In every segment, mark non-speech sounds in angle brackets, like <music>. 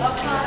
要看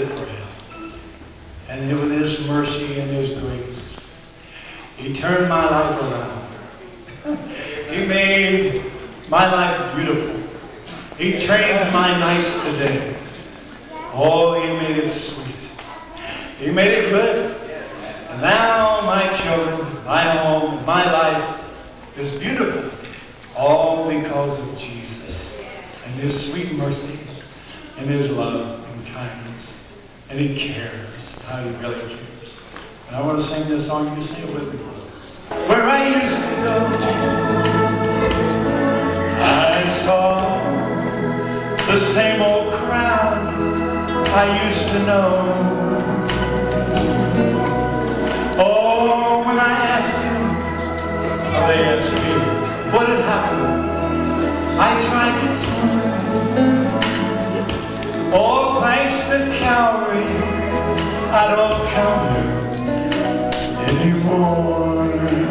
for him. And with his mercy and his grace, he turned my life around. <laughs> he made my life beautiful. He changed my nights today. Oh, he made it sweet. He made it good. And now my children, my home, my life is beautiful. All because of Jesus and his sweet mercy and his love and kindness. And he cares how you really cares. And I want to sing this song. You sing it with me. Where I used to go, I saw the same old crowd I used to know. Oh, when I asked you, they asked me, what had happened? I tried to tell all thanks to Calvary, I don't count anymore.